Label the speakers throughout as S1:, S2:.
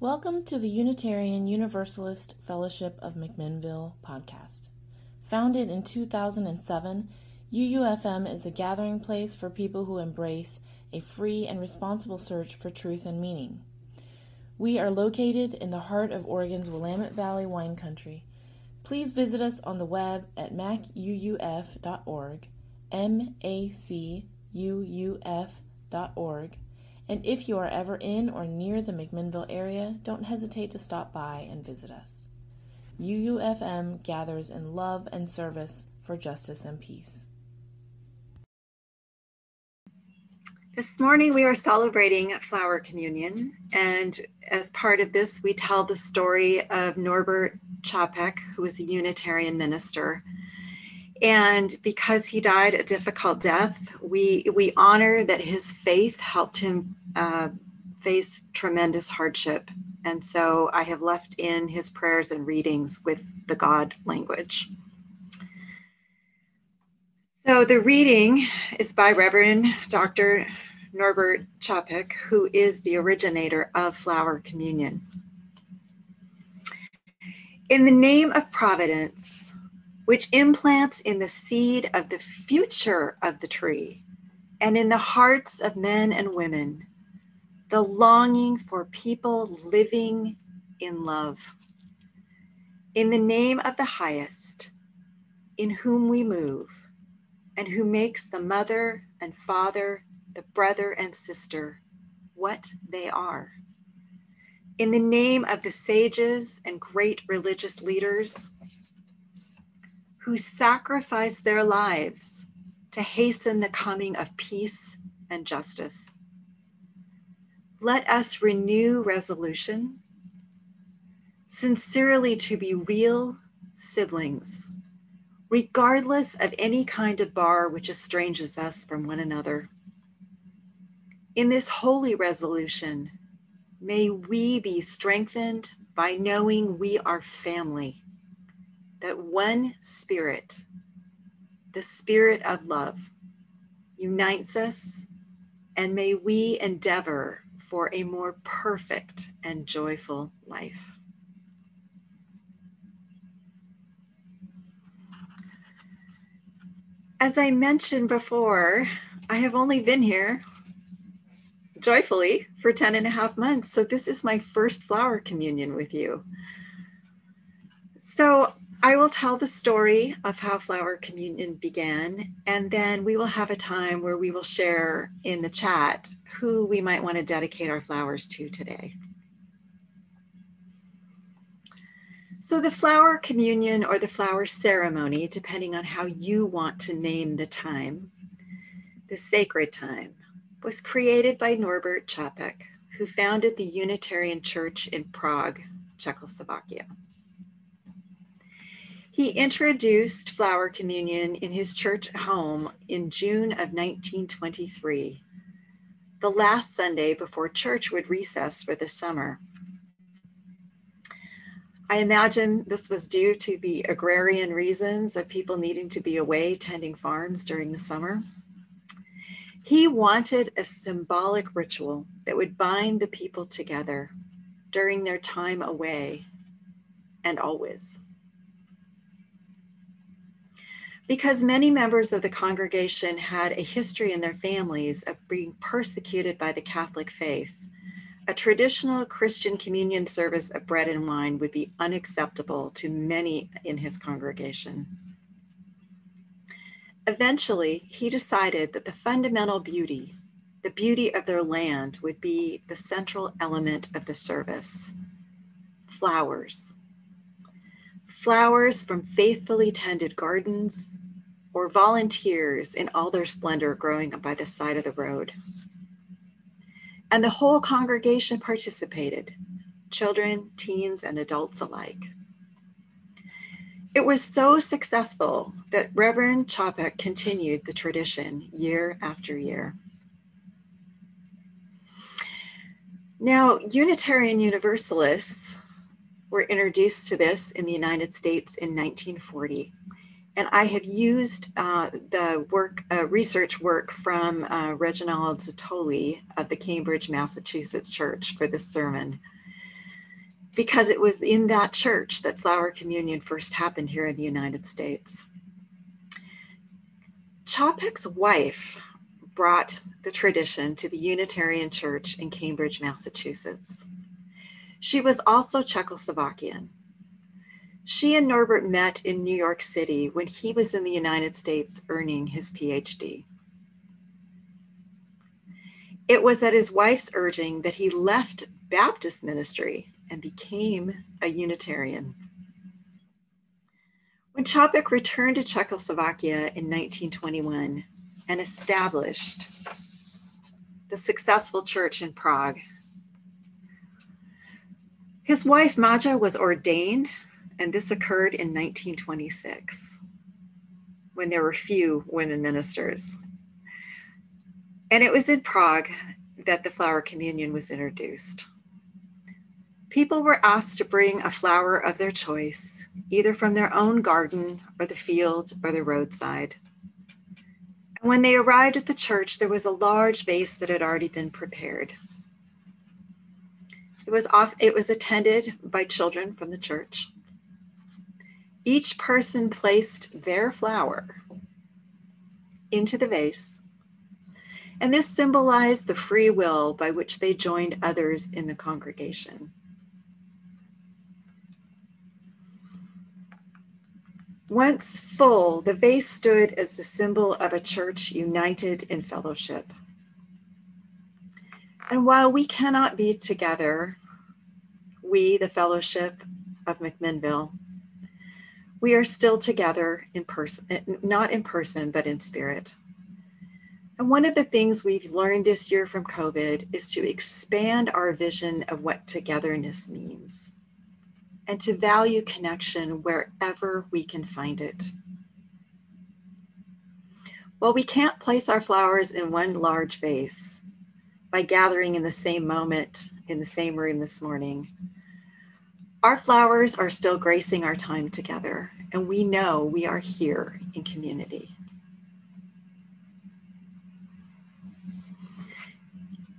S1: Welcome to the Unitarian Universalist Fellowship of McMinnville podcast. Founded in 2007, UUFM is a gathering place for people who embrace a free and responsible search for truth and meaning. We are located in the heart of Oregon's Willamette Valley wine country. Please visit us on the web at macuuf.org, M A C U U F.org and if you are ever in or near the McMinnville area, don't hesitate to stop by and visit us. UUFM gathers in love and service for justice and peace.
S2: This morning we are celebrating Flower Communion, and as part of this, we tell the story of Norbert Čapek, who was a Unitarian minister and because he died a difficult death, we we honor that his faith helped him uh, face tremendous hardship. And so I have left in his prayers and readings with the God language. So the reading is by Reverend Dr. Norbert Čapek, who is the originator of Flower Communion. In the name of Providence, which implants in the seed of the future of the tree and in the hearts of men and women the longing for people living in love. In the name of the highest, in whom we move, and who makes the mother and father, the brother and sister, what they are. In the name of the sages and great religious leaders, who sacrificed their lives to hasten the coming of peace and justice. Let us renew resolution, sincerely to be real siblings, regardless of any kind of bar which estranges us from one another. In this holy resolution, may we be strengthened by knowing we are family that one spirit, the spirit of love, unites us, and may we endeavor for a more perfect and joyful life. As I mentioned before, I have only been here joyfully for 10 and a half months. So this is my first flower communion with you. So I will tell the story of how Flower Communion began, and then we will have a time where we will share in the chat who we might want to dedicate our flowers to today. So, the flower communion or the flower ceremony, depending on how you want to name the time, the sacred time, was created by Norbert Čapek, who founded the Unitarian Church in Prague, Czechoslovakia. He introduced flower communion in his church home in June of 1923, the last Sunday before church would recess for the summer. I imagine this was due to the agrarian reasons of people needing to be away tending farms during the summer. He wanted a symbolic ritual that would bind the people together during their time away and always. Because many members of the congregation had a history in their families of being persecuted by the Catholic faith. A traditional Christian communion service of bread and wine would be unacceptable to many in his congregation. Eventually, he decided that the fundamental beauty, the beauty of their land, would be the central element of the service flowers. Flowers from faithfully tended gardens, or volunteers in all their splendor growing by the side of the road. And the whole congregation participated children, teens, and adults alike. It was so successful that Reverend Čapek continued the tradition year after year. Now, Unitarian Universalists were introduced to this in the United States in 1940 and I have used uh, the work, uh, research work from uh, Reginald Zottoli of the Cambridge, Massachusetts Church for this sermon. because it was in that church that flower communion first happened here in the United States. Čapek's wife brought the tradition to the Unitarian Church in Cambridge, Massachusetts. She was also Czechoslovakian. She and Norbert met in New York City when he was in the United States earning his PhD. It was at his wife's urging that he left Baptist ministry and became a Unitarian. When Čapek returned to Czechoslovakia in 1921 and established the successful church in Prague, his wife Maja was ordained, and this occurred in 1926 when there were few women ministers. And it was in Prague that the flower communion was introduced. People were asked to bring a flower of their choice, either from their own garden or the field or the roadside. And when they arrived at the church, there was a large vase that had already been prepared. It was off, it was attended by children from the church. Each person placed their flower into the vase, and this symbolized the free will by which they joined others in the congregation. Once full, the vase stood as the symbol of a church united in fellowship. And while we cannot be together, we, the fellowship of McMinnville, we are still together in person, not in person, but in spirit. And one of the things we've learned this year from COVID is to expand our vision of what togetherness means and to value connection wherever we can find it. While we can't place our flowers in one large vase by gathering in the same moment in the same room this morning, our flowers are still gracing our time together, and we know we are here in community.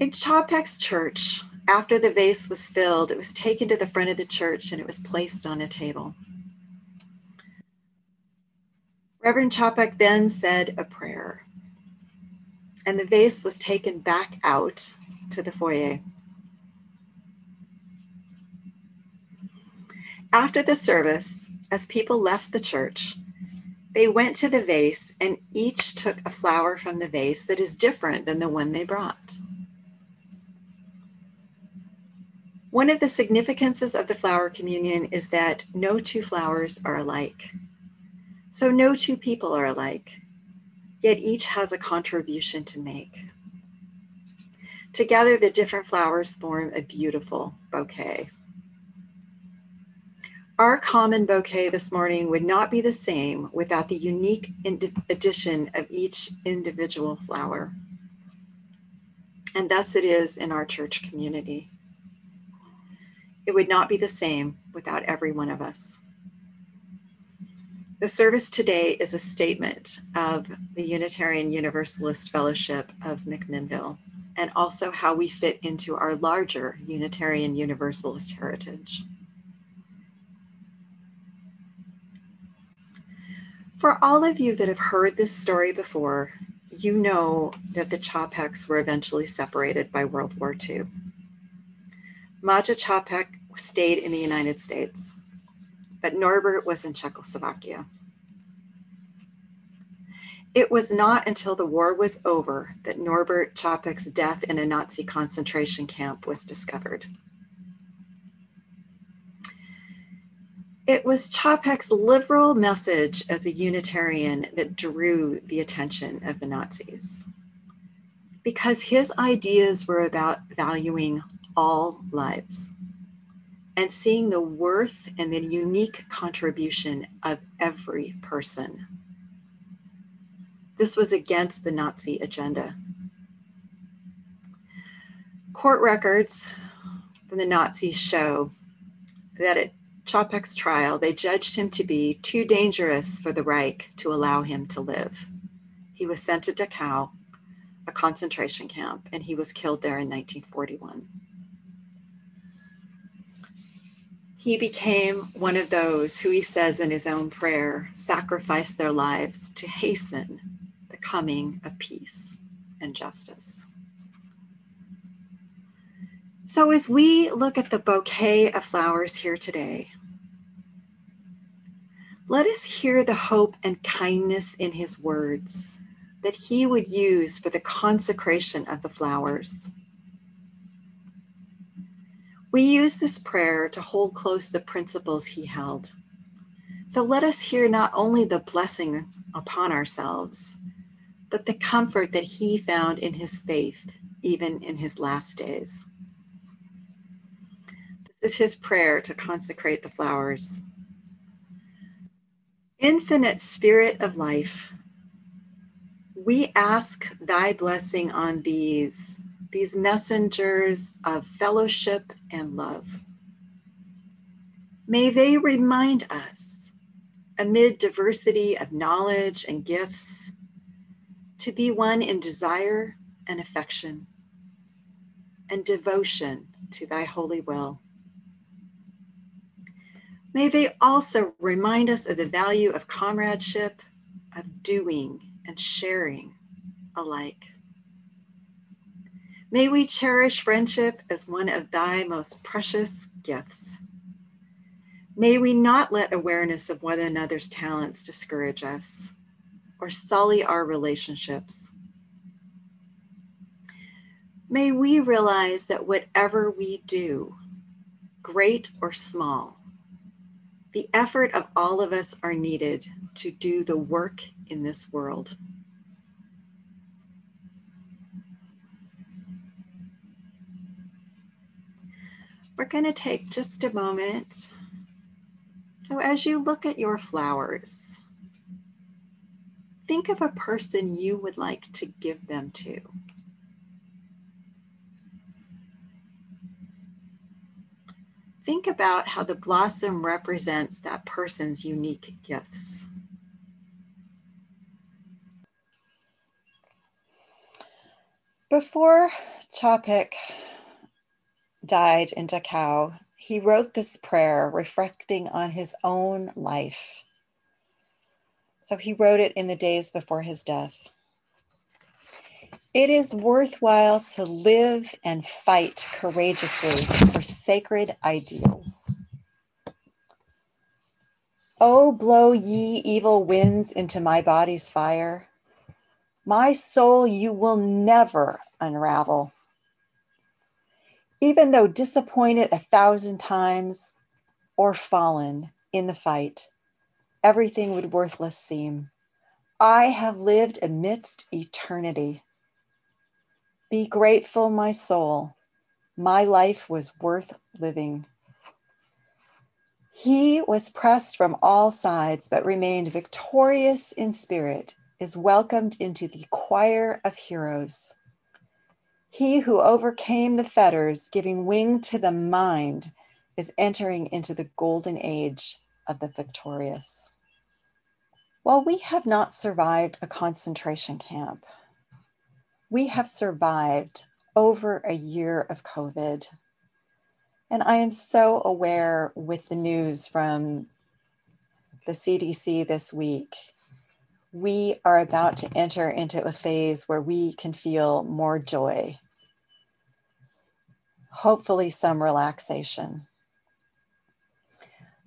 S2: In Čapek's church, after the vase was filled, it was taken to the front of the church and it was placed on a table. Reverend Čapek then said a prayer, and the vase was taken back out to the foyer. After the service, as people left the church, they went to the vase and each took a flower from the vase that is different than the one they brought. One of the significances of the flower communion is that no two flowers are alike. So no two people are alike, yet each has a contribution to make. Together, the different flowers form a beautiful bouquet. Our common bouquet this morning would not be the same without the unique addition of each individual flower. And thus it is in our church community. It would not be the same without every one of us. The service today is a statement of the Unitarian Universalist Fellowship of McMinnville and also how we fit into our larger Unitarian Universalist heritage. For all of you that have heard this story before, you know that the Čapeks were eventually separated by World War II. Maja Čapek stayed in the United States, but Norbert was in Czechoslovakia. It was not until the war was over that Norbert Čapek's death in a Nazi concentration camp was discovered. It was Čapek's liberal message as a Unitarian that drew the attention of the Nazis. Because his ideas were about valuing all lives and seeing the worth and the unique contribution of every person. This was against the Nazi agenda. Court records from the Nazis show that at Čapek's trial, they judged him to be too dangerous for the Reich to allow him to live. He was sent to Dachau, a concentration camp, and he was killed there in 1941. he became one of those who he says in his own prayer sacrificed their lives to hasten coming of peace and justice. So, as we look at the bouquet of flowers here today, let us hear the hope and kindness in his words that he would use for the consecration of the flowers. We use this prayer to hold close the principles he held. So let us hear not only the blessing upon ourselves, but the comfort that he found in his faith, even in his last days. This is his prayer to consecrate the flowers. Infinite Spirit of life, we ask thy blessing on these, these messengers of fellowship and love. May they remind us, amid diversity of knowledge and gifts, to be one in desire and affection and devotion to thy holy will. May they also remind us of the value of comradeship, of doing and sharing alike. May we cherish friendship as one of thy most precious gifts. May we not let awareness of one another's talents discourage us or sully our relationships. May we realize that whatever we do, great or small, the effort of all of us are needed to do the work in this world. We're going to take just a moment. So, as you look at your flowers, think of a person you would like to give them to. think about how the blossom represents that person's unique gifts. Before Čapek died in Dachau, he wrote this prayer reflecting on his own life. So he wrote it in the days before his death. It is worthwhile to live and fight courageously for sacred ideals. Oh, blow ye evil winds into my body's fire. My soul you will never unravel. Even though disappointed a thousand times or fallen in the fight, everything would worthless seem. I have lived amidst eternity. Be grateful, my soul. My life was worth living. He was pressed from all sides, but remained victorious in spirit, is welcomed into the choir of heroes. He who overcame the fetters, giving wing to the mind, is entering into the golden age of the victorious. While we have not survived a concentration camp, we have survived over a year of COVID. And I am so aware with the news from the CDC this week. We are about to enter into a phase where we can feel more joy, hopefully, some relaxation.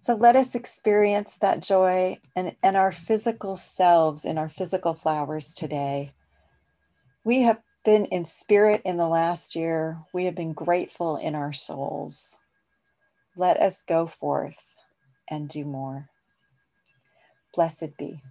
S2: So let us experience that joy and, and our physical selves in our physical flowers today. We have been in spirit in the last year. We have been grateful in our souls. Let us go forth and do more. Blessed be.